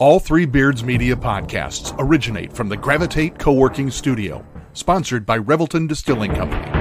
All three Beards Media podcasts originate from the Gravitate Co working studio, sponsored by Revelton Distilling Company.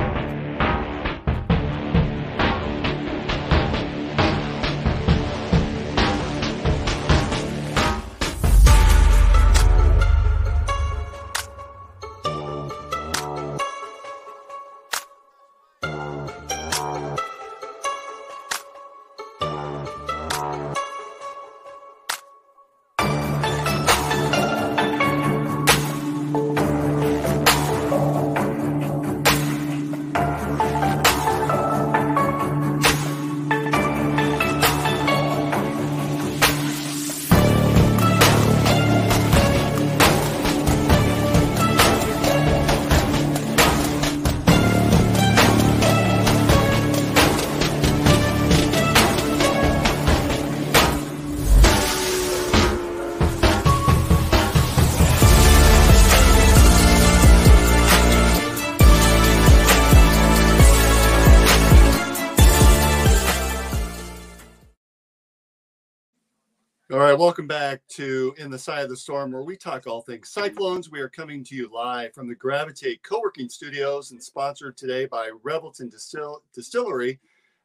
Welcome back to In the Cye of the Storm, where we talk all things cyclones. We are coming to you live from the Gravitate Co-working Studios and sponsored today by Revelton Distil- Distillery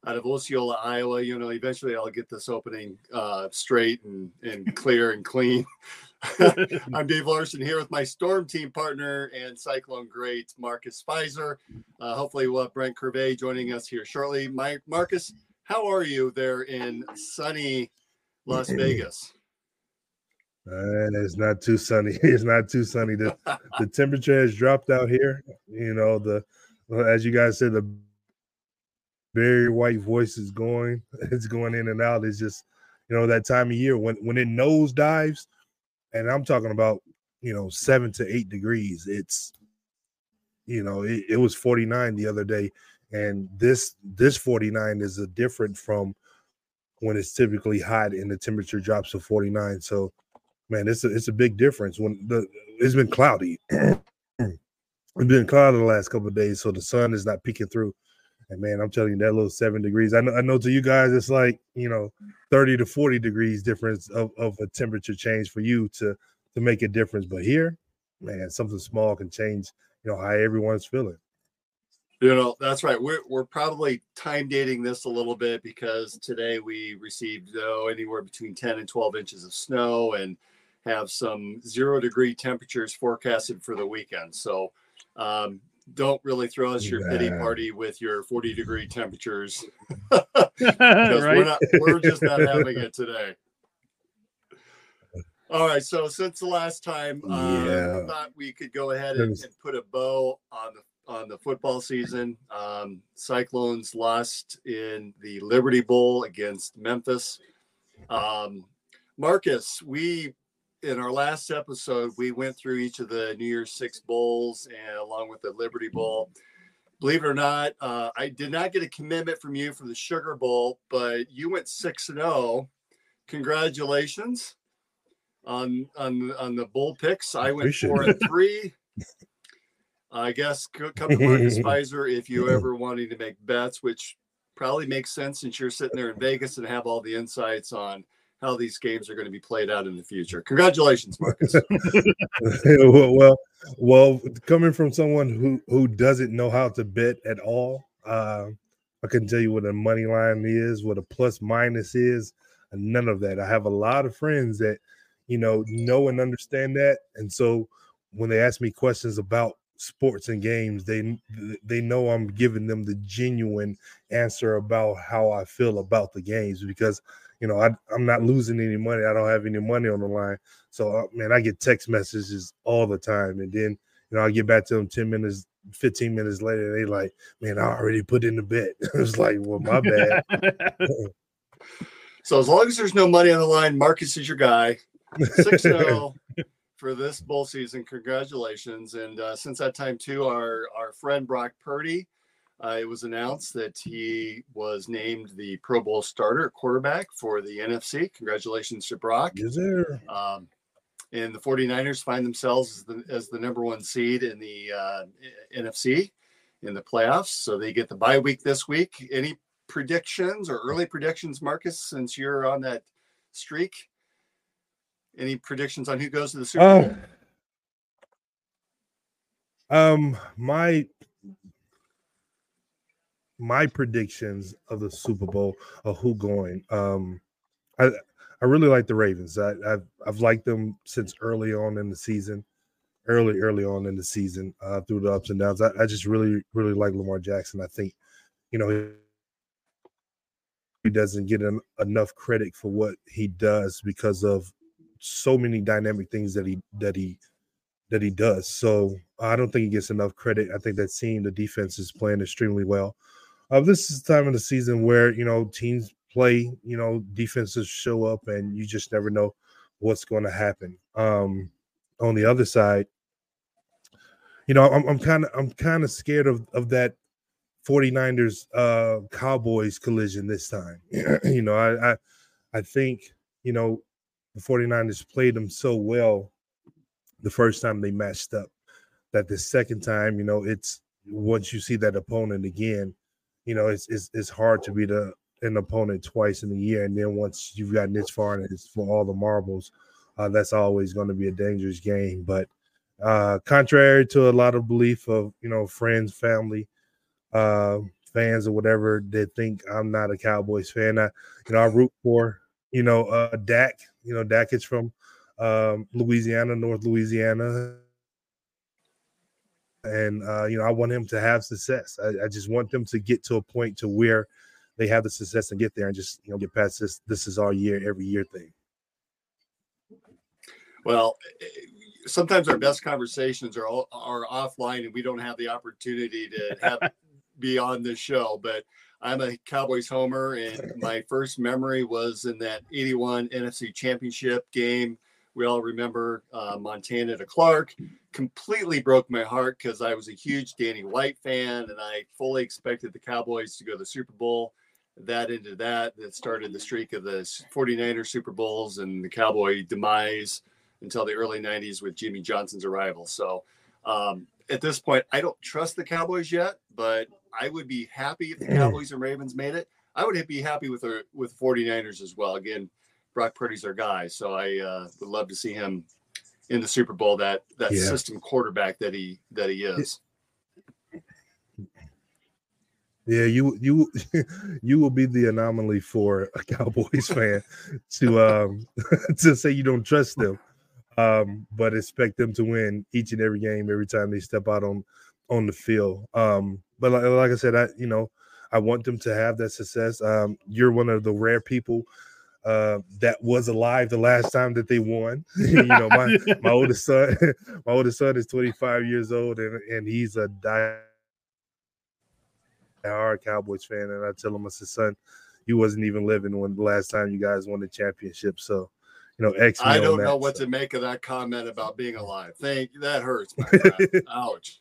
out of Osceola, Iowa. You know, eventually I'll get this opening uh, straight and, and clear and clean. I'm Dave Larson here with my Storm team partner and Cyclone great Marcus Fizer. Uh, hopefully, we'll have Brent Curvey joining us here shortly. My, Marcus, how are you there in sunny Las Vegas? And it's not too sunny. It's not too sunny. The the temperature has dropped out here. You know, the as you guys said, the Barry White voice is going. It's going in and out. It's just, you know, that time of year when when it nose dives, and I'm talking about, you know, seven to eight degrees. It's, you know, it, it was 49 the other day, and this this 49 is a different from when it's typically hot and the temperature drops to 49. So man, it's a it's a big difference when the it's been cloudy. it's been cloudy the last couple of days, so the sun is not peeking through. And man, I'm telling you, that little seven degrees. I know, I know to you guys, it's like you know, 30 to 40 degrees difference of, of a temperature change for you to to make a difference. But here, man, something small can change, you know, how everyone's feeling. You know, that's right. We're we're probably time dating this a little bit because today we received oh, anywhere between 10 and 12 inches of snow and have some zero degree temperatures forecasted for the weekend. So um, don't really throw us your pity party with your 40 degree temperatures because right? we're not we're just not having it today. All right, so since the last time, uh, yeah. I thought we could go ahead and, and, put a bow on the on the football season. Um, Cyclones lost in the Liberty Bowl against Memphis. Um, Marcus, we in our last episode, we went through each of the New Year's Six bowls and along with the Liberty Bowl. Believe it or not, uh, I did not get a commitment from you for the Sugar Bowl, but you went six and zero. Oh. Congratulations on on on the bowl picks. I went four and three. I guess come to Marcus Fizer if you ever wanting to make bets, which probably makes sense since you're sitting there in Vegas and have all the insights on how these games are going to be played out in the future. Congratulations, Marcus. well, well, coming from someone who who doesn't know how to bet at all, uh, I can tell you what a money line is, what a plus minus is, none of that. I have a lot of friends that you know know and understand that, and so when they ask me questions about sports and games they they know i'm giving them the genuine answer about how i feel about the games because you know, I, I'm not losing any money. I don't have any money on the line. So, uh, man, I get text messages all the time. And then, you know, I get back to them 10 minutes, 15 minutes later. They like, man, I already put in the bet. it's like, well, my bad. so, as long as there's no money on the line, Marcus is your guy. 6 0 for this bowl season. Congratulations. And uh, since that time, too, our, our friend Brock Purdy uh, it was announced that he was named the Pro Bowl starter quarterback for the NFC. Congratulations to Brock. Yes, sir. Um, and the 49ers find themselves as the, as the number one seed in the uh, NFC in the playoffs. So they get the bye week this week. Any predictions or early predictions, Marcus, since you're on that streak? Any predictions on who goes to the Super uh, Bowl? Um, my my predictions of the Super Bowl of who going. Um, I I really like the Ravens. I, have I've liked them since early on in the season, early early on in the season, uh, through the ups and downs. I, I just really really like Lamar Jackson. I think, you know, he doesn't get enough credit for what he does because of so many dynamic things that he that he that he does. So I don't think he gets enough credit. I think that seeing the defense is playing extremely well. Uh, this is the time of the season where you know teams play, you know, defenses show up, and you just never know what's going to happen. Um, on the other side, you know, I'm kind of I'm kind of scared of of that 49ers uh Cowboys collision this time. you know, I, I I think, you know, the 49ers played them so well the first time they matched up that the second time, you know, it's once you see that opponent again, you know, it's it's, it's hard to be the an opponent twice in a year, and then once you've gotten this far and it's for all the marbles, uh, that's always going to be a dangerous game. But uh, contrary to a lot of belief of you know friends, family, uh, fans, or whatever, that think I'm not a Cowboys fan. I you know I root for you know uh, Dak. You know Dak is from um, Louisiana, North Louisiana. And uh, you know, I want him to have success. I, I just want them to get to a point to where they have the success and get there and just you know get past this this is all year every year thing well eh, sometimes our best conversations are all, are offline and we don't have the opportunity to have be on this show but i'm a cowboys homer and my first memory was in that 81 nfc championship game. We all remember uh, montana to clark. Completely broke my heart because i was a huge danny white fan and i fully expected the cowboys to go to the super bowl. That into that that started the streak of the 49er Super Bowls and the Cowboy demise until the early 90s with Jimmy Johnson's arrival. So um, at this point, I don't trust the Cowboys yet, but I would be happy if the Cowboys and Ravens made it. I would be happy with with 49ers as well. Again, Brock Purdy's our guy, so I uh, would love to see him in the Super Bowl. That that yeah. system quarterback that he that he is. Yeah, you you you will be the anomaly for a Cowboys fan to um to say you don't trust them, um, but expect them to win each and every game every time they step out on on the field. Um, but like, like I said, I you know I want them to have that success. Um, you're one of the rare people uh, that was alive the last time that they won. you know, my my oldest son, my oldest son is 25 years old, and and he's a die hard Cowboys fan, and I tell him, I said, son, you wasn't even living when the last time you guys won the championship. So, you know, X. I don't know what to make of that comment about being alive. Thank that hurts. Ouch.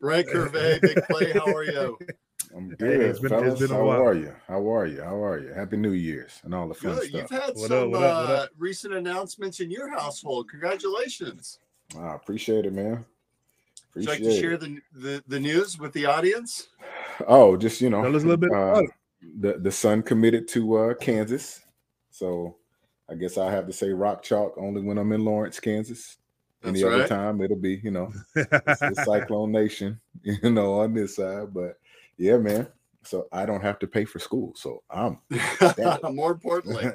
Frank Curvey, big play. How are you? I'm good, it's been, fellas. It's been How are you? How are you? How are you? Happy New Year's and all the fun good. stuff. You've had what some up, what up, what uh, recent announcements in your household. Congratulations. I appreciate it, man. Would you like to share the, the, the news with the audience? Oh, just you know, tell us a little bit. Uh, the the son committed to uh, Kansas, so I guess I have to say rock chalk only when I'm in Lawrence, Kansas. That's Any right. other time, it'll be you know it's, the Cyclone Nation, you know, on this side. But yeah, man. So I don't have to pay for school, so I'm more importantly.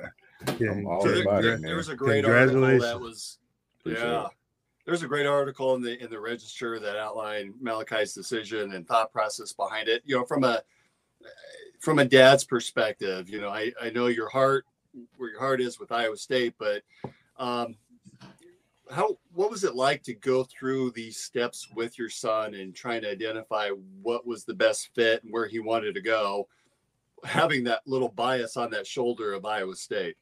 yeah, I'm all so there, there, there was a great article that was Appreciate yeah. It there's a great article in the in the register that outlined Malachi's decision and thought process behind it. You know, from a from a dad's perspective, you know, I, I know your heart where your heart is with Iowa State, but um, how what was it like to go through these steps with your son and trying to identify what was the best fit and where he wanted to go, having that little bias on that shoulder of Iowa State?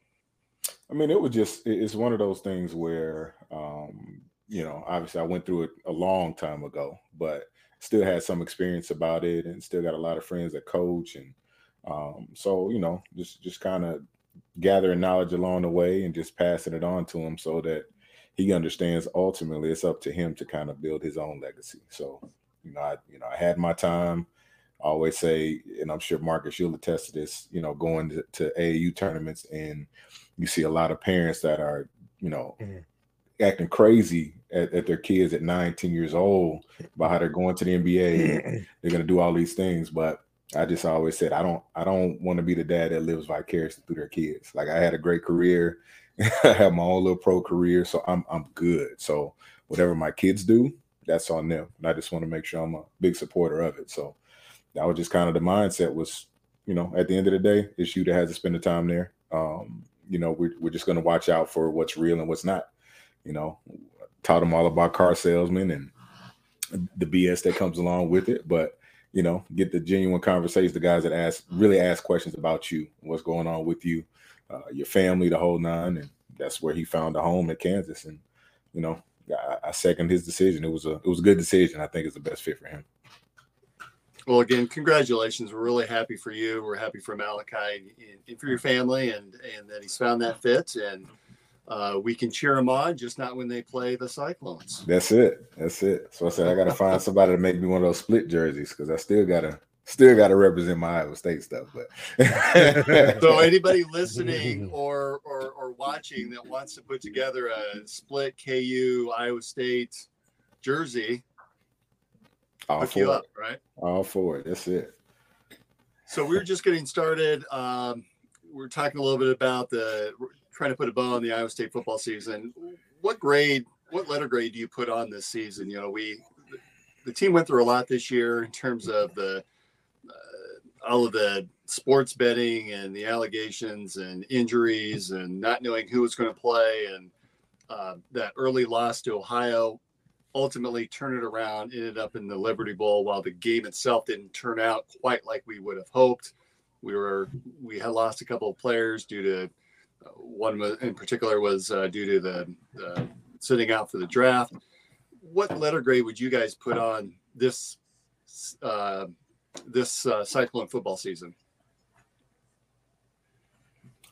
I mean, it was just it's one of those things where um, you know, obviously I went through it a long time ago, but still had some experience about it and still got a lot of friends that coach and um, so you know just just kind of gathering knowledge along the way and just passing it on to him so that he understands ultimately it's up to him to kind of build his own legacy so you know i you know i had my time I always say and i'm sure marcus you'll attest to this you know going to, to aau tournaments and you see a lot of parents that are you know, mm-hmm. acting crazy at, at, their kids at nine, 10 years old about how they're going to the NBA. they're going to do all these things. But I just always said, I don't, I don't want to be the dad that lives vicariously through their kids. Like I had a great career. I have my own little pro career. So I'm, I'm good. So whatever my kids do, that's on them. And I just want to make sure I'm a big supporter of it. So that was just kind of the mindset was, you know, at the end of the day, it's you that has to spend the time there. Um, you know, we're, we're just going to watch out for what's real and what's not. You know, taught them all about car salesmen and the BS that comes along with it. But you know, get the genuine conversations, the guys that ask really ask questions about you, what's going on with you, uh, your family, the whole nine, and that's where he found a home at Kansas. And you know, I, I second his decision. It was a it was a good decision. I think it's the best fit for him. Well, again, congratulations. We're really happy for you. We're happy for Malachi and, and for your family, and and that he's found that fit. And uh, we can cheer him on, just not when they play the Cyclones. That's it. That's it. So I said I got to find somebody to make me one of those split jerseys because I still gotta still gotta represent my Iowa State stuff. But so anybody listening or, or or watching that wants to put together a split KU Iowa State jersey, all for you up, right? All for it. That's it. So we are just getting started. Um, we're talking a little bit about the trying to put a bow on the Iowa State football season. What grade, what letter grade do you put on this season? You know, we the team went through a lot this year in terms of the all of the sports betting and the allegations and injuries and not knowing who was going to play and uh, that early loss to Ohio ultimately turned it around ended up in the Liberty Bowl while the game itself didn't turn out quite like we would have hoped we were we had lost a couple of players due to one in particular was uh, due to the, the sitting out for the draft. What letter grade would you guys put on this uh, this uh, Cyclone football season?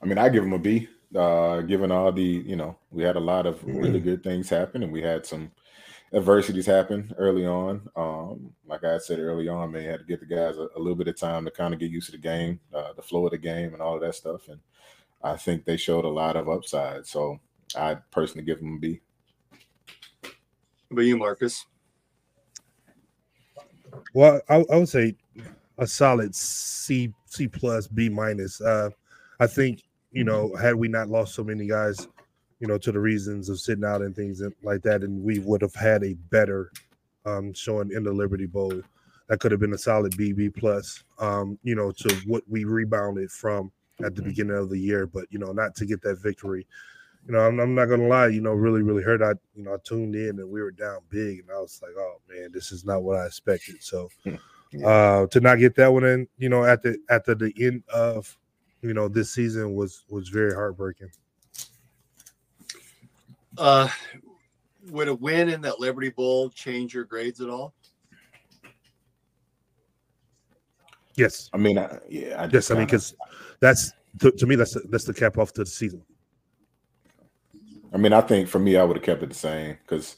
I mean, I give them a B. Uh, given all the, you know, we had a lot of really good things happen, and we had some adversities happen early on. Um, like I said early on, they had to give the guys a, a, little bit of time to kind of get used to the game, uh, the flow of the game, and all of that stuff. And I think they showed a lot of upside. So I personally give them a B. But you, Marcus? Well, I, I, would say a solid C, C plus, B minus. Uh, I think you know, had we not lost so many guys, you know, to the reasons of sitting out and things like that, and we would have had a better um, showing in the Liberty Bowl. That could have been a solid B, B plus. Um, you know, to what we rebounded from at the mm-hmm. beginning of the year, but you know, not to get that victory. You know, I'm, I'm, not gonna lie. You know, really, really hurt. I, you know, I tuned in and we were down big, and I was like, oh man, this is not what I expected. So, uh, to not get that one in, you know, at the at the, the end of, you know, this season was was very heartbreaking. Uh, would a win in that Liberty Bowl change your grades at all? Yes. I mean, I, yeah. I yes, I mean, because that's to, to, me that's the, that's the cap off to the season. I mean, I think for me, I would have kept it the same because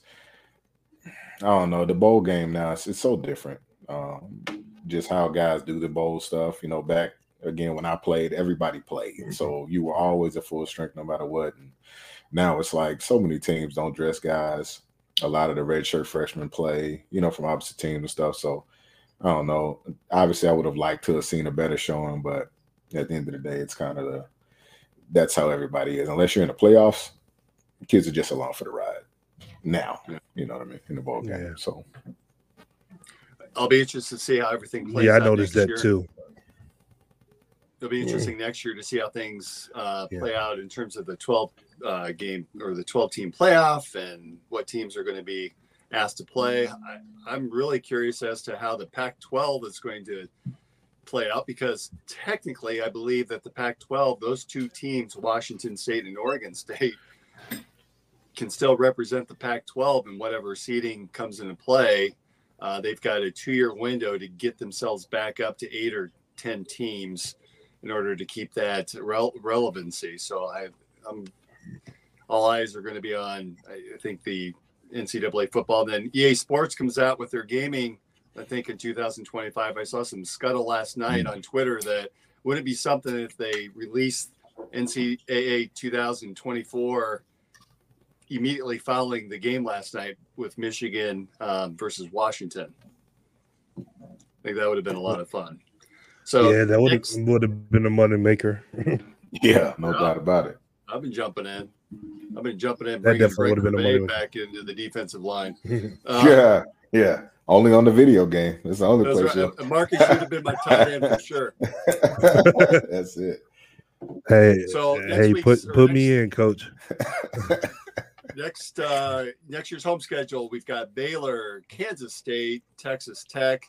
I don't know the bowl game now. It's, it's so different. Um, just how guys do the bowl stuff. You know, back again when I played, everybody played, mm-hmm. so you were always at full strength no matter what. And now it's like so many teams don't dress guys. A lot of the red shirt freshmen play, you know, from opposite teams and stuff. So I don't know. Obviously, I would have liked to have seen a better showing, but at the end of the day, it's kind of the that's how everybody is. Unless you're in the playoffs, kids are just along for the ride. Now, you know what I mean in the ball game. Yeah. So I'll be interested to see how everything plays. Yeah, I noticed that year. too. It'll be interesting next year to see how things uh, play yeah. out in terms of the 12 uh, game or the 12 team playoff and what teams are going to be asked to play. I, am really curious as to how the Pac 12 is going to play out because technically, I believe that the Pac 12, those two teams, Washington State and Oregon State, can still represent the Pac 12 and whatever seeding comes into play. Uh, they've got a two year window to get themselves back up to eight or 10 teams in order to keep that rel- relevancy. So I, I'm all eyes are going to be on, I think, the NCAA football. Then EA Sports comes out with their gaming. I think in 2025, I saw some scuttle last night on Twitter that would it be something if they released NCAA 2024 immediately following the game last night with Michigan um, versus Washington. I think that would have been a lot of fun. So yeah, that would have would have been a money maker. yeah, no doubt about it. I've been jumping in. I've been jumping in, that definitely would have been a money back into the defensive line. Uh, yeah, yeah. Only on the video game. That's the only place. Right. Marcus should have been my tight end for sure. That's it. Hey, so hey, put put next, me in, coach. Next uh next year's home schedule, we've got Baylor, Kansas State, Texas Tech,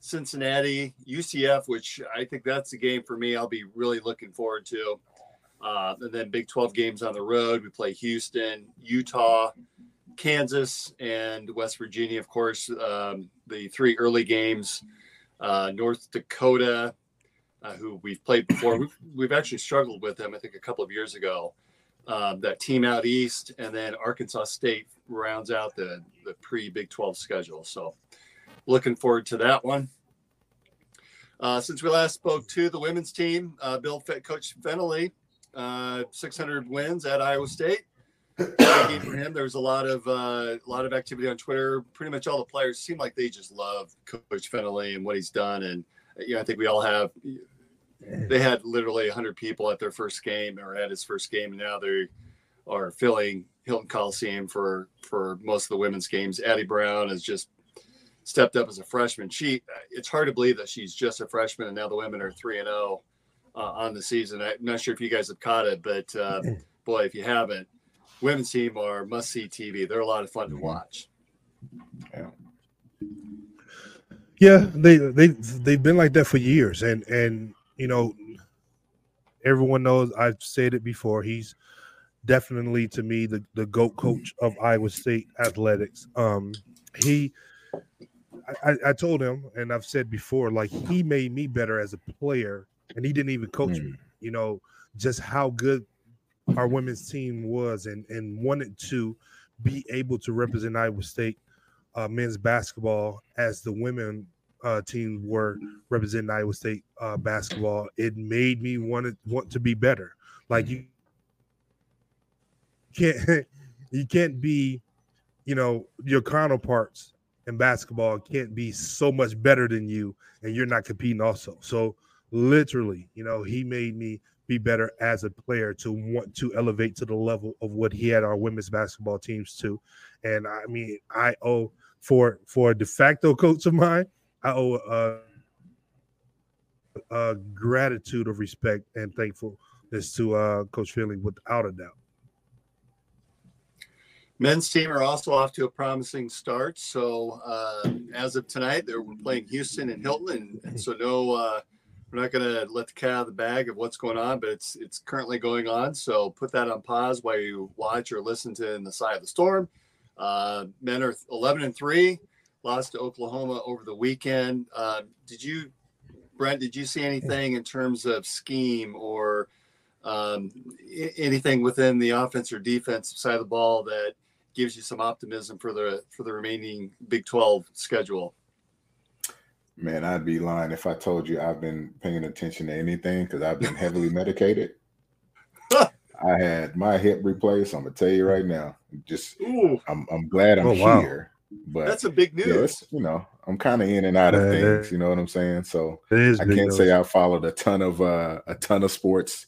Cincinnati, UCF, which I think that's a game for me. I'll be really looking forward to. Uh, and then Big 12 games on the road. We play Houston, Utah, Kansas, and West Virginia, of course. Um, the three early games, uh, North Dakota, uh, who we've played before. We've, we've actually struggled with them, I think, a couple of years ago. Um, that team out east, and then Arkansas State rounds out the, the pre Big 12 schedule. So, looking forward to that one. Uh, since we last spoke to the women's team, uh, Bill Coach Fennelly, uh, 600 wins at Iowa State. for him, there was a lot of uh, a lot of activity on Twitter. Pretty much all the players seem like they just love Coach Fennelly and what he's done, and you know, I think we all have they had literally 100 people at their first game or at his first game and now they are filling hilton coliseum for for most of the women's games. Addy Brown has just stepped up as a freshman. She it's hard to believe that she's just a freshman and now the women are 3 and 0 uh, on the season. I'm not sure if you guys have caught it but uh, boy if you haven't women's team are must see tv they're a lot of fun to mm-hmm. watch. Yeah. Yeah they they they've been like that for years and and you know, everyone knows I've said it before. He's definitely to me the, the GOAT coach of Iowa State athletics. Um, he I, I told him, and I've said before, like he made me better as a player, and he didn't even coach mm. me. You know, just how good our women's team was, and and wanted to be able to represent Iowa State uh, men's basketball as the women uh, teams were representing Iowa State uh, basketball, it made me want to want to be better. Like you can't you can't be, you know, your counterparts in basketball can't be so much better than you, and you're not competing also. So literally, you know, he made me be better as a player to want to elevate to the level of what he had our women's basketball teams to. And I mean, I owe for for a de facto coach of mine, I owe a, gratitude of respect and thankfulness to uh, Coach Fennelly without a doubt. Men's team are also off to a promising start. So uh, as of tonight, they're playing Houston and Hilton, and, and so no, uh, we're not going to let the cat out of the bag of what's going on, but it's it's currently going on. So put that on pause while you watch or listen to "In the Cye of the Storm." Uh, men are 11 and three lost to Oklahoma over the weekend. Uh, did you, Brent? Did you see anything in terms of scheme or um, anything within the offense or defense side of the ball that gives you some optimism for the for the remaining Big Twelve schedule? Man, I'd be lying if I told you I've been paying attention to anything because I've been heavily medicated. I had my hip replaced. I'm gonna tell you right now. Just I'm I'm glad I'm oh, wow. here but that's a big news. Yeah, you know, I'm kind of in and out of things. You know what I'm saying? So I can't news. say I followed a ton of uh, a ton of sports.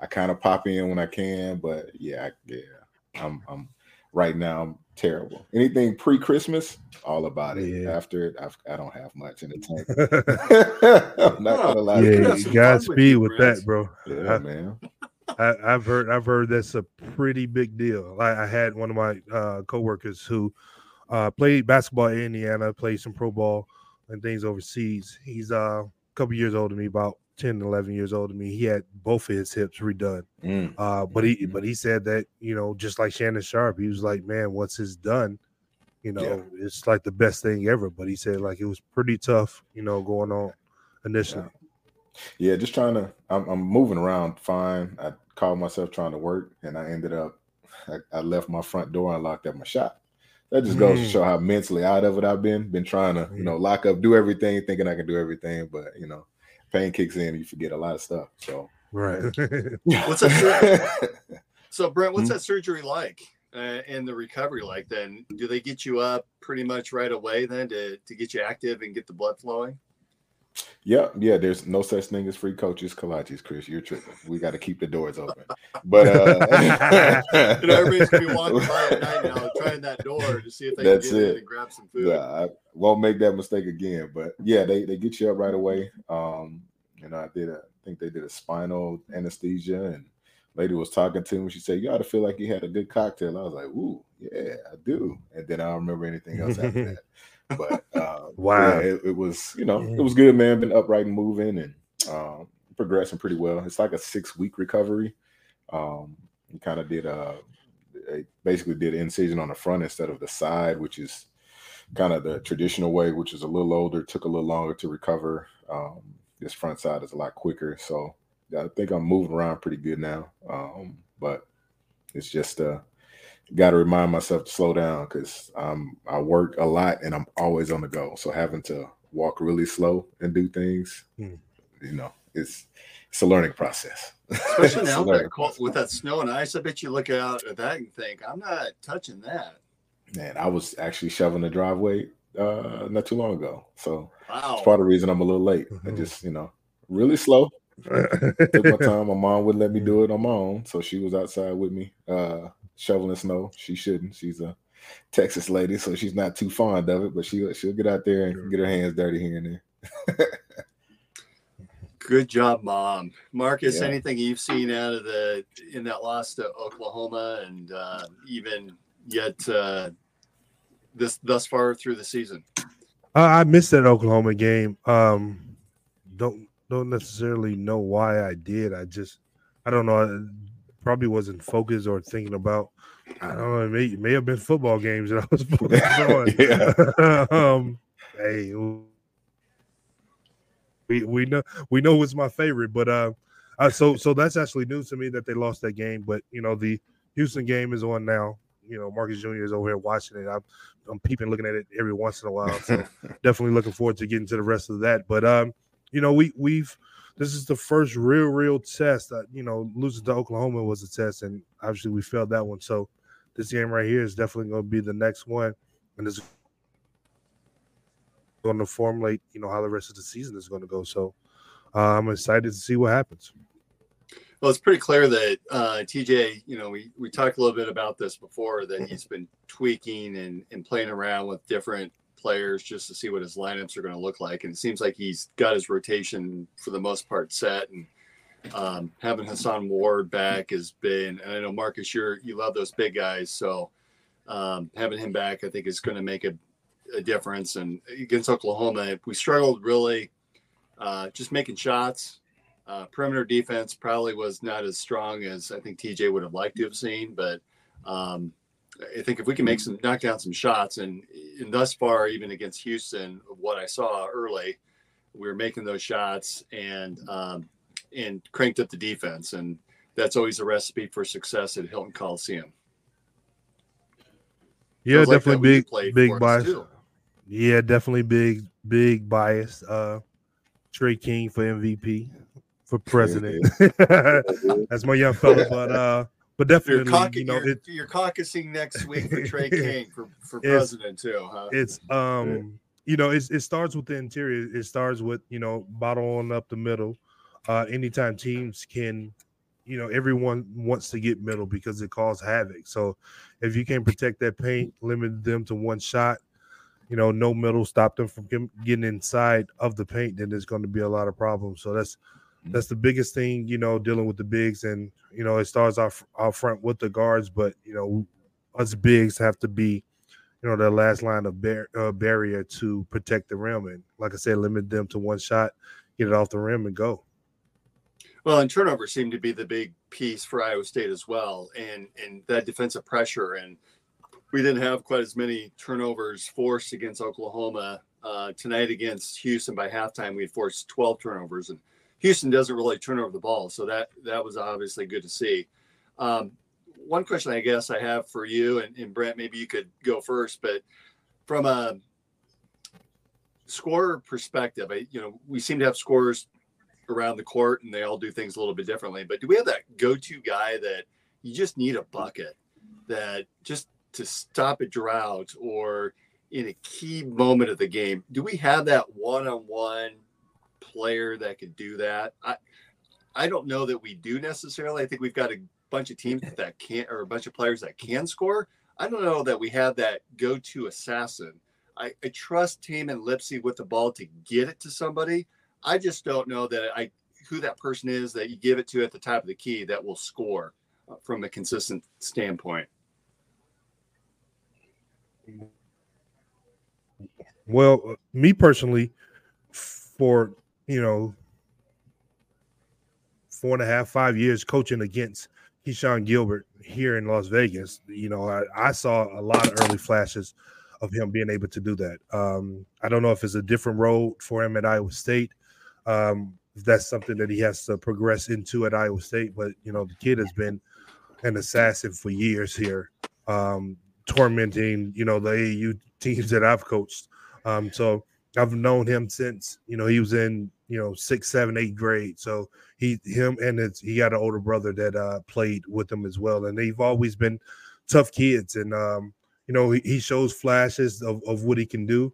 I kind of pop in when I can, but yeah, yeah, I'm I'm right now. I'm terrible. Anything pre Christmas, all about it. Yeah. After it, I've, I do not have much in the tank. I'm not gonna lie. Yeah, Godspeed with, with that, bro. Yeah, I, man. I, have heard I've heard that's a pretty big deal. I, I had one of my uh, coworkers who uh, played basketball in Indiana, played some pro ball and things overseas. He's uh, a couple years older than me, about 10, 11 years older than me. He had both of his hips redone. Mm. Uh, but he mm-hmm. but he said that, you know, just like Shannon Sharpe, he was like, man, once it's done, you know, yeah. it's like the best thing ever. But he said like it was pretty tough, you know, going on initially. Yeah, yeah just trying to I'm, I'm, moving around fine. I called myself trying to work and I ended up I, I left my front door unlocked at my shop that just goes mm. to show how mentally out of it I've been. Been trying to, you know, lock up, do everything, thinking I can do everything, but you know, pain kicks in, you forget a lot of stuff. So right. what's that? so Brent, what's hmm? that surgery like? uh, and the recovery like? Then do they get you up pretty much right away then to to get you active and get the blood flowing? Yeah, yeah. There's no such thing as free coaches, kolaches, Chris. You're tripping. We got to keep the doors open. But uh, you know, everybody's gonna be walking by at night now, trying that door to see if they That's can get it. in and grab some food. Yeah, I won't make that mistake again. But yeah, they they get you up right away. Um, you know, I did a, I think they did a spinal anesthesia, and lady was talking to me. She said, "You ought to feel like you had a good cocktail." I was like, "Ooh, yeah, I do." And then I don't remember anything else after that. But uh, wow, yeah, it, it, was you know it was good, man. Been upright and moving and um, progressing pretty well. It's like a six week recovery. Um, you kind of did a, a basically did incision on the front instead of the side, which is kind of the traditional way, which is a little older, took a little longer to recover. Um, this front side is a lot quicker, so I think I'm moving around pretty good now. Um, but it's just uh, got to remind myself to slow down because um, I work a lot and I'm always on the go. So having to walk really slow and do things, hmm. you know, it's it's a learning process. Especially now that cold, with that snow and ice, I bet you look out at that and think, I'm not touching that. Man, I was actually shoveling the driveway uh, not too long ago. So wow. it's part of the reason I'm a little late. Mm-hmm. I just, you know, really slow. Took my time. My mom wouldn't let me do it on my own. So she was outside with me. Uh, shoveling snow. She shouldn't. She's a Texas lady, so she's not too fond of it, but she she'll get out there and get her hands dirty here and there. Good job, mom. Marcus, yeah. anything you've seen out of the in that loss to Oklahoma and uh, even yet uh, this thus far through the season? Uh, I missed that Oklahoma game. Um, don't don't necessarily know why I did. I just I don't know probably wasn't focused or thinking about. I don't know. It may, it may have been football games that I was focused on. um, hey, we we know we know it's my favorite, but uh, uh, so so that's actually news to me that they lost that game. But you know, the Houston game is on now. You know, Marcus Jr. is over here watching it. I'm I'm peeping, looking at it every once in a while. So definitely looking forward to getting to the rest of that. But um, you know, we we've this is the first real, real test that you know losing to Oklahoma was a test, and obviously we failed that one. So this game right here is definitely going to be the next one, and it's going to formulate you know how the rest of the season is going to go. So uh, I'm excited to see what happens. Well, it's pretty clear that uh, TJ, you know, we, we talked a little bit about this before that he's been tweaking and, and playing around with different players just to see what his lineups are going to look like. And it seems like he's got his rotation for the most part set. And um, having Hason Ward back has been, and I know Marcus, you're, you love those big guys. So um, having him back, I think is going to make a, a, difference. And against Oklahoma, we struggled really uh, just making shots. Uh, perimeter defense probably was not as strong as I think TJ would have liked to have seen, but um, I think if we can make some knock down some shots, and, and thus far, even against Houston, what I saw early, we were making those shots and um, and cranked up the defense, and that's always a recipe for success at Hilton Coliseum. Yeah, definitely big big bias. Yeah, definitely big big bias. Uh, Tre King for MVP for president. That's my young fella, but uh but definitely, you're, caucus, you know, you're, it, you're caucusing next week for Tre King for, for president too, huh? It's um, you know, it starts with the interior. It starts with you know, bottling up the middle. Uh, anytime teams can, you know, everyone wants to get middle because it causes havoc. So if you can protect that paint, limit them to one shot, you know, no middle, stop them from getting inside of the paint, then there's going to be a lot of problems. So that's that's the biggest thing, you know, dealing with the bigs. And, you know, it starts off out front with the guards, but, you know, us bigs have to be, you know, the last line of bar- uh, barrier to protect the rim. And like I said, limit them to one shot, get it off the rim and go. Well, and turnovers seem to be the big piece for Iowa State as well. And, and that defensive pressure. And we didn't have quite as many turnovers forced against Oklahoma. Uh, tonight against Houston by halftime, we had forced 12 turnovers. And Houston doesn't really turn over the ball, so that that was obviously good to see. Um, one question I guess I have for you and, and Brent, maybe you could go first, but from a scorer perspective, I, you know, we seem to have scorers around the court and they all do things a little bit differently. But do we have that go-to guy that you just need a bucket? that just to stop a drought or in a key moment of the game, do we have that one-on-one player that could do that? I I don't know that we do necessarily. I think we've got a bunch of teams that can't or a bunch of players that can score. I don't know that we have that go-to assassin. I, I trust Tamin Lipsey with the ball to get it to somebody. I just don't know that I who that person is that you give it to at the top of the key that will score uh, from a consistent standpoint. Well, uh, me personally, for you know, four and a half, five years coaching against Keshon Gilbert here in Las Vegas, you know, I, I saw a lot of early flashes of him being able to do that. Um, I don't know if it's a different road for him at Iowa State. Um, that's something that he has to progress into at Iowa State, but you know, the kid has been an assassin for years here, um, tormenting you know the AAU teams that I've coached. Um, so I've known him since you know he was in you know six, seven, eight grade. So he, him, and his, he got an older brother that uh, played with him as well, and they've always been tough kids. And um, you know he, he shows flashes of, of what he can do.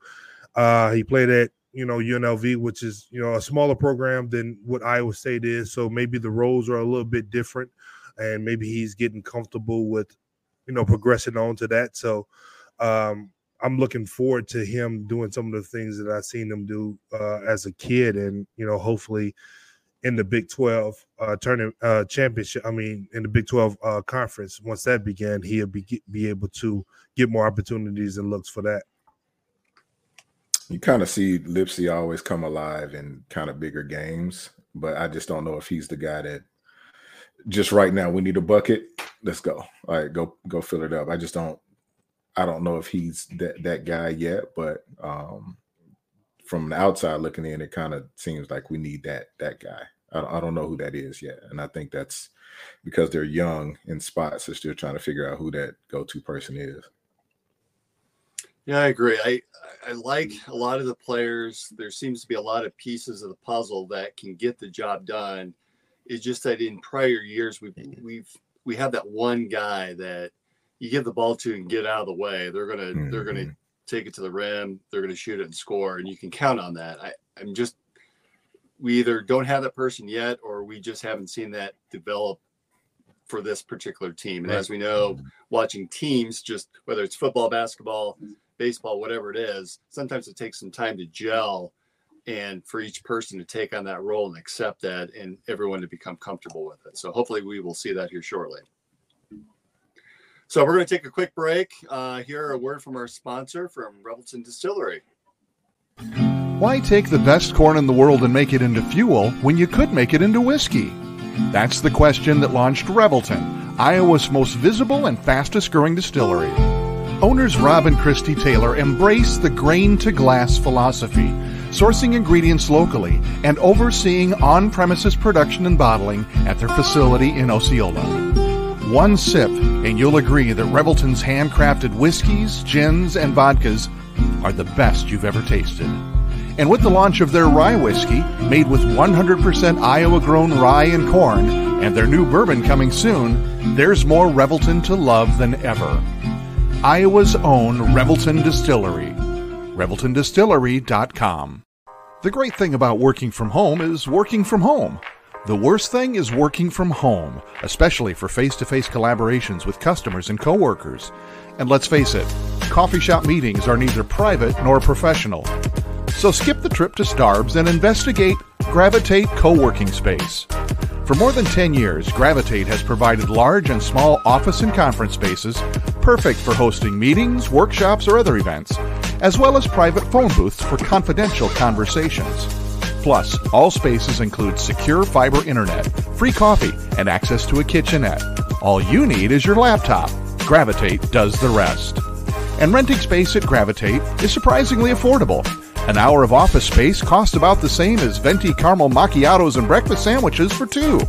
Uh, he played at you know UNLV, which is you know a smaller program than what Iowa State is. So maybe the roles are a little bit different, and maybe he's getting comfortable with you know progressing on to that. So um, I'm looking forward to him doing some of the things that I've seen him do uh, as a kid, and you know, hopefully in the Big 12 uh, tournament uh, championship. I mean, in the Big 12 uh, conference, once that began, he'll be be able to get more opportunities and looks for that. You kind of see Lipsey always come alive in kind of bigger games, but I just don't know if he's the guy that just right now we need a bucket. Let's go. All right, go go fill it up. I just don't I don't know if he's that that guy yet, but um, from the outside looking in, it kind of seems like we need that that guy. I don't, I don't know who that is yet, and I think that's because they're young in spots. They're still trying to figure out who that go-to person is. Yeah, I agree. I I like a lot of the players. There seems to be a lot of pieces of the puzzle that can get the job done. It's just that in prior years we've we've we have that one guy that you give the ball to and get out of the way, they're gonna mm-hmm. they're gonna mm-hmm. take it to the rim, they're gonna shoot it and score, and you can count on that. I, I'm just we either don't have that person yet or we just haven't seen that develop for this particular team. And right. as we know, watching teams, just whether it's football, basketball, baseball, whatever it is, sometimes it takes some time to gel and for each person to take on that role and accept that and everyone to become comfortable with it. So hopefully we will see that here shortly. So we're going to take a quick break. Uh, here, a word from our sponsor from Revelton Distillery. Why take the best corn in the world and make it into fuel when you could make it into whiskey? That's the question that launched Revelton, Iowa's most visible and fastest growing distillery. Owners Rob and Christy Taylor embrace the grain to glass philosophy, sourcing ingredients locally and overseeing on premises production and bottling at their facility in Osceola. One sip, and you'll agree that Revelton's handcrafted whiskeys, gins, and vodkas are the best you've ever tasted. And with the launch of their rye whiskey, made with 100% Iowa grown rye and corn, and their new bourbon coming soon, there's more Revelton to love than ever. Iowa's own Revelton Distillery. ReveltonDistillery.com. The great thing about working from home is working from home. The worst thing is working from home, especially for face to face collaborations with customers and coworkers. And let's face it, coffee shop meetings are neither private nor professional. So skip the trip to Starbs and investigate Gravitate Co working Space. For more than 10 years, Gravitate has provided large and small office and conference spaces perfect for hosting meetings, workshops, or other events, as well as private phone booths for confidential conversations. Plus, all spaces include secure fiber internet, free coffee, and access to a kitchenette. All you need is your laptop. Gravitate does the rest. And renting space at Gravitate is surprisingly affordable. An hour of office space costs about the same as venti caramel macchiatos and breakfast sandwiches for two.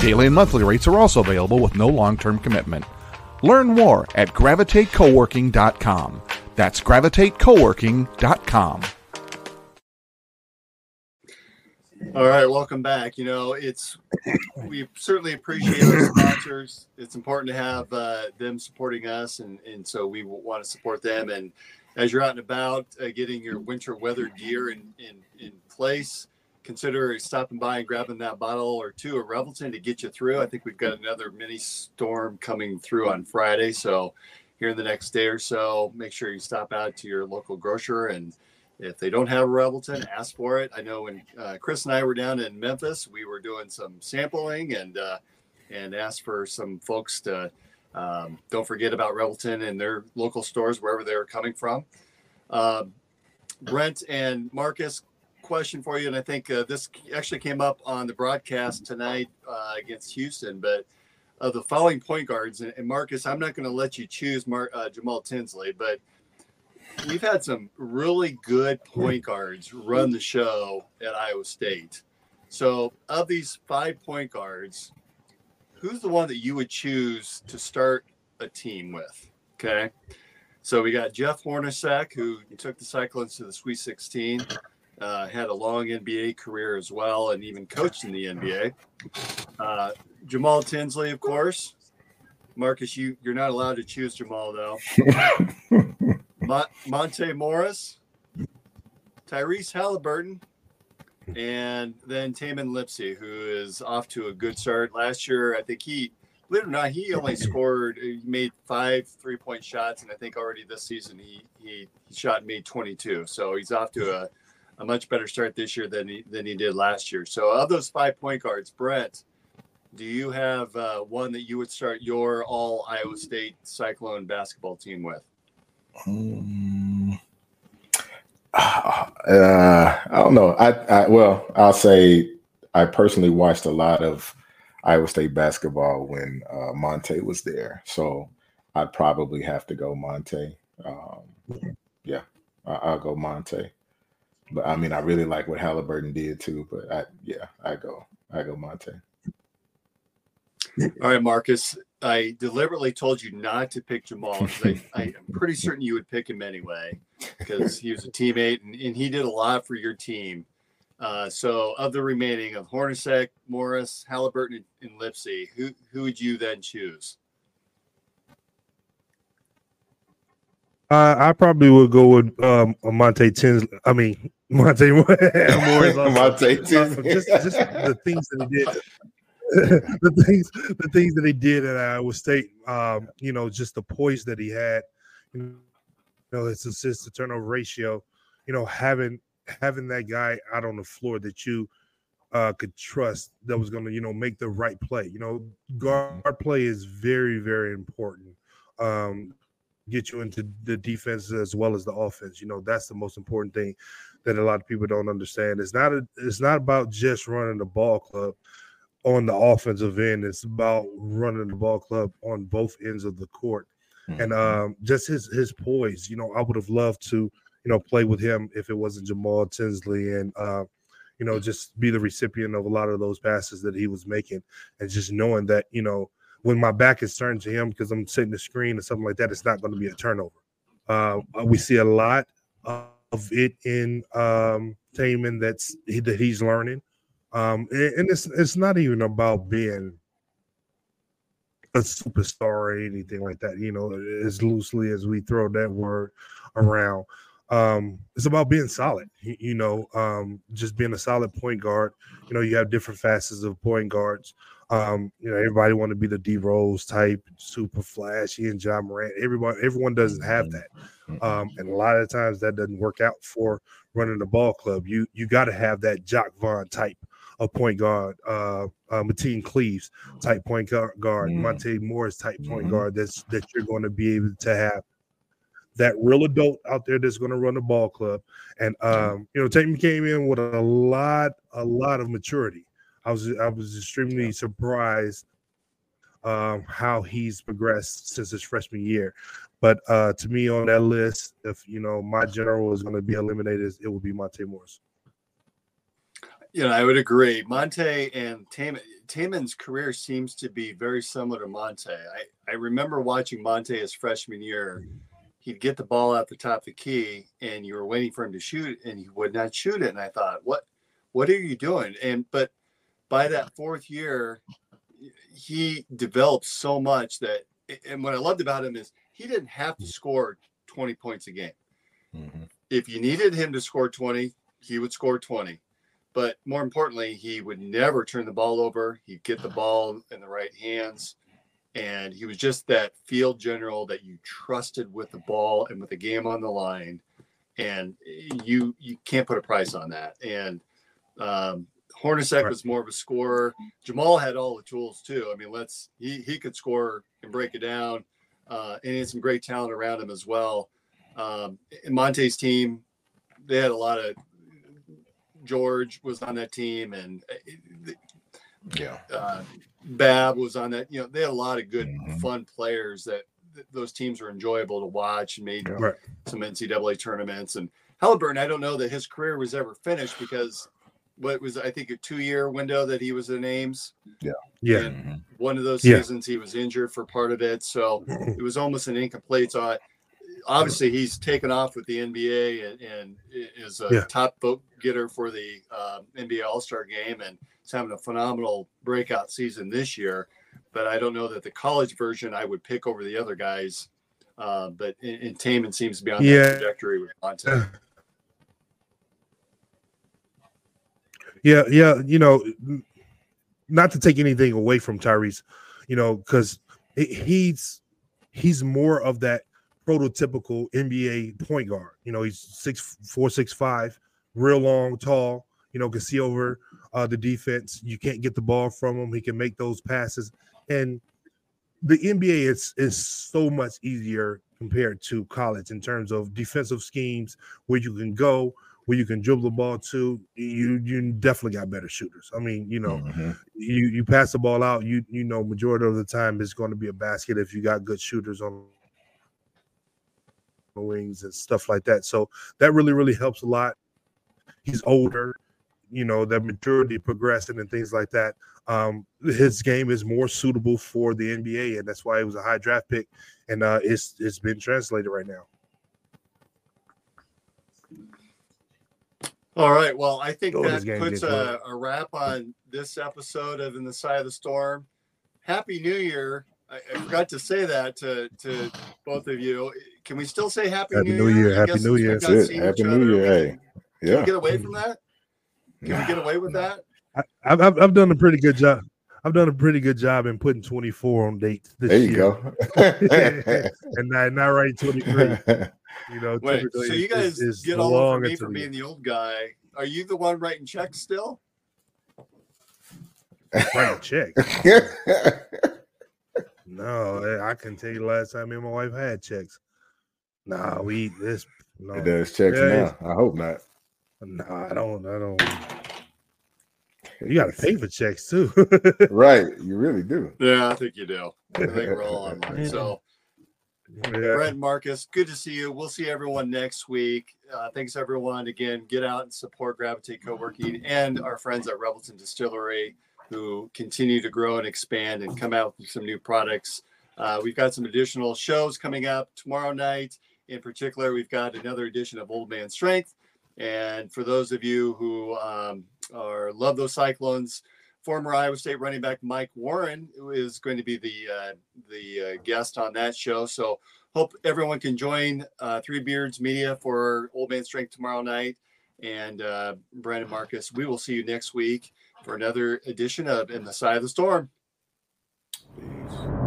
Daily and monthly rates are also available with no long term commitment. Learn more at gravitatecoworking.com. That's gravitatecoworking.com. All right, welcome back. You know, it's we certainly appreciate our sponsors. It's important to have uh, them supporting us, and and so we want to support them. And as you're out and about, uh, getting your winter weather gear in in, in place, consider stopping by and grabbing that bottle or two of Revelton to get you through. I think we've got another mini storm coming through on Friday, so here in the next day or so, make sure you stop out to your local grocer and if they don't have Revelton, ask for it. I know when uh, Chris and I were down in Memphis, we were doing some sampling and uh, and asked for some folks to um, don't forget about Revelton and their local stores wherever they're coming from. Uh, Brent and Marcus, question for you, and I think uh, this actually came up on the broadcast tonight uh, against Houston, but. Of the following point guards, and, Marcus, I'm not going to let you choose Mar- uh, Jamal Tinsley, but we've had some really good point guards run the show at Iowa State. So, of these five point guards, who's the one that you would choose to start a team with? Okay. So, we got Jeff Hornacek, who took the Cyclones to the Sweet 16, uh, had a long NBA career as well, and even coached in the NBA. Uh, Jamal Tinsley, of course. Marcus, you, you're not allowed to choose Jamal, though. Monte Morris, Tyrese Halliburton, and then Tamin Lipsey, who is off to a good start. Last year, I think he, believe it or not, he only scored, he made five three point shots, and I think already this season he he, he shot made 22. So he's off to a, a much better start this year than he than he did last year. So of those five point guards, Brent, do you have uh, one that you would start your all Iowa State Cyclone basketball team with? Um, uh, I don't know. I, I well, I'll say I personally watched a lot of Iowa State basketball when uh, Monte was there, so I'd probably have to go Monte. Um, yeah, I, will go Monte. But I mean, I really like what Halliburton did too. But I, yeah, I go, I go Monte. All right, Marcus. I deliberately told you not to pick Jamal I, I, am pretty certain you would pick him anyway because he was a teammate and, and, he did a lot for your team. Uh, so, of the remaining of Hornacek, Morris, Halliburton, and, and Lipsey, who who would you then choose? Uh, I probably would go with um, Monte Tinsley. I mean, Monte Morris. Monte Tinsley. Just, just the things that he did the things the things that he did at Iowa State, um, you know, just the poise that he had, you know, his assist to turnover ratio, you know, having having that guy out on the floor that you uh, could trust that was going to, you know, make the right play. You know, guard play is very, very important. Um, get you into the defense as well as the offense. You know, that's the most important thing that a lot of people don't understand. It's not a, it's not about just running the ball club on the offensive end. It's about running the ball club on both ends of the court. Mm-hmm. And um, just his his poise, you know, I would have loved to, you know, play with him if it wasn't Jamal Tinsley and uh, you know, just be the recipient of a lot of those passes that he was making. And just knowing that, you know, when my back is turned to him because I'm sitting the screen or something like that, it's not going to be a turnover. Uh, we see a lot of it in um Tamin that's that he's learning. Um, and, it's it's not even about being a superstar or anything like that. You know, as loosely as we throw that word around. Um, it's about being solid. You, know, um, just being a solid point guard. You know, you have different facets of point guards. Um, you know, everybody want to be the D Rose type, super flashy, and Ja Morant. Everyone, everyone doesn't have that, um, and a lot of times that doesn't work out for running the ball club. You you got to have that Jacque Vaughn type a point guard, uh, uh Mateen Cleaves type point guard, mm. Monte Morris type point mm-hmm. guard. That's that you're going to be able to have that real adult out there that's going to run the ball club. And um, you know, Tamin came in with a lot, a lot of maturity. I was I was extremely surprised um, how he's progressed since his freshman year. But uh, to me, on that list, if you know my general is going to be eliminated, it will be Monte Morris. You know, I would agree. Monte and Tamin, Tamin's career seems to be very similar to Monte. I, I remember watching Monte his freshman year. He'd get the ball at the top of the key, and you were waiting for him to shoot, and he would not shoot it. And I thought, what what are you doing? And but by that fourth year, he developed so much that and what I loved about him is he didn't have to score 20 points a game. Mm-hmm. If you needed him to score 20, he would score 20. But more importantly, he would never turn the ball over. He'd get the ball in the right hands. And he was just that field general that you trusted with the ball and with the game on the line. And you you can't put a price on that. And um, Hornacek was more of a scorer. Jamal had all the tools too. I mean, let's he he could score and break it down, uh, and he had some great talent around him as well. Um, in Monte's team, they had a lot of George was on that team, and uh, yeah, uh, Bab was on that. You know, they had a lot of good, mm-hmm. fun players that, that, those teams were enjoyable to watch and made right. some NCAA tournaments. And Halliburton, I don't know that his career was ever finished because what was I think a two year window that he was in Ames. Yeah, yeah. And mm-hmm. one of those seasons yeah. he was injured for part of it, so it was almost an incomplete. So I, obviously he's taken off with the NBA and, and is a yeah. top vote getter for the uh, NBA All Star game and he's having a phenomenal breakout season this year. But I don't know that the college version I would pick over the other guys. Uh, but in, in seems to be on yeah. that trajectory with Monte. Yeah, yeah, you know, not to take anything away from Tyrese, you know, because he's he's more of that prototypical NBA point guard. You know, he's six four, six five, real long, tall. You know, can see over uh, the defense. You can't get the ball from him. He can make those passes, and the NBA is is so much easier compared to college in terms of defensive schemes where you can go where you can dribble the ball to, you you definitely got better shooters. I mean, you know, mm-hmm. you you pass the ball out, you you know, majority of the time it's going to be a basket if you got good shooters on wings and stuff like that. So that really really helps a lot. He's older, you know, that maturity progressing and things like that. Um, his game is more suitable for the NBA, and that's why he was a high draft pick, and uh, it's it's been translated right now. All right. Well, I think that puts a, a, wrap on this episode of In the Cye of the Storm. Happy New Year. I, I forgot to say that to, to both of you. Can we still say Happy, Happy New, New Year? Year. Happy New Year. That's it. Happy New Year. Hey. Yeah. Can we get away from that? Can we get away with that? I, have I've done a pretty good job. I've done a pretty good job in putting 24 on dates this There you year. go. and not, not right 23. You know, Wait, so you guys is, get all over me for being the old guy. Are you the one writing checks still? Writing checks? no, I can tell you last time me and my wife had checks. Nah, we eat this. No. It does checks yeah, now. I hope not. No, nah, I don't. I don't. You got to pay for checks too. right, you really do. Yeah, I think you do. I think we're all online. So yeah. Brent Marcus, good to see you. We'll see everyone next week. Uh, thanks, everyone. Again, get out and support Gravitate Co-working and our friends at Revelton Distillery who continue to grow and expand and come out with some new products. Uh, we've got some additional shows coming up tomorrow night. In particular, we've got another edition of Old Man Strength. And for those of you who um, are love those Cyclones, former Iowa State running back Mike Warren is going to be the uh, the uh, guest on that show. So hope everyone can join uh, Three Beards Media for Old Man Strength tomorrow night. And uh, Brent and Marcus, we will see you next week for another edition of In the Cye of the Storm. Peace.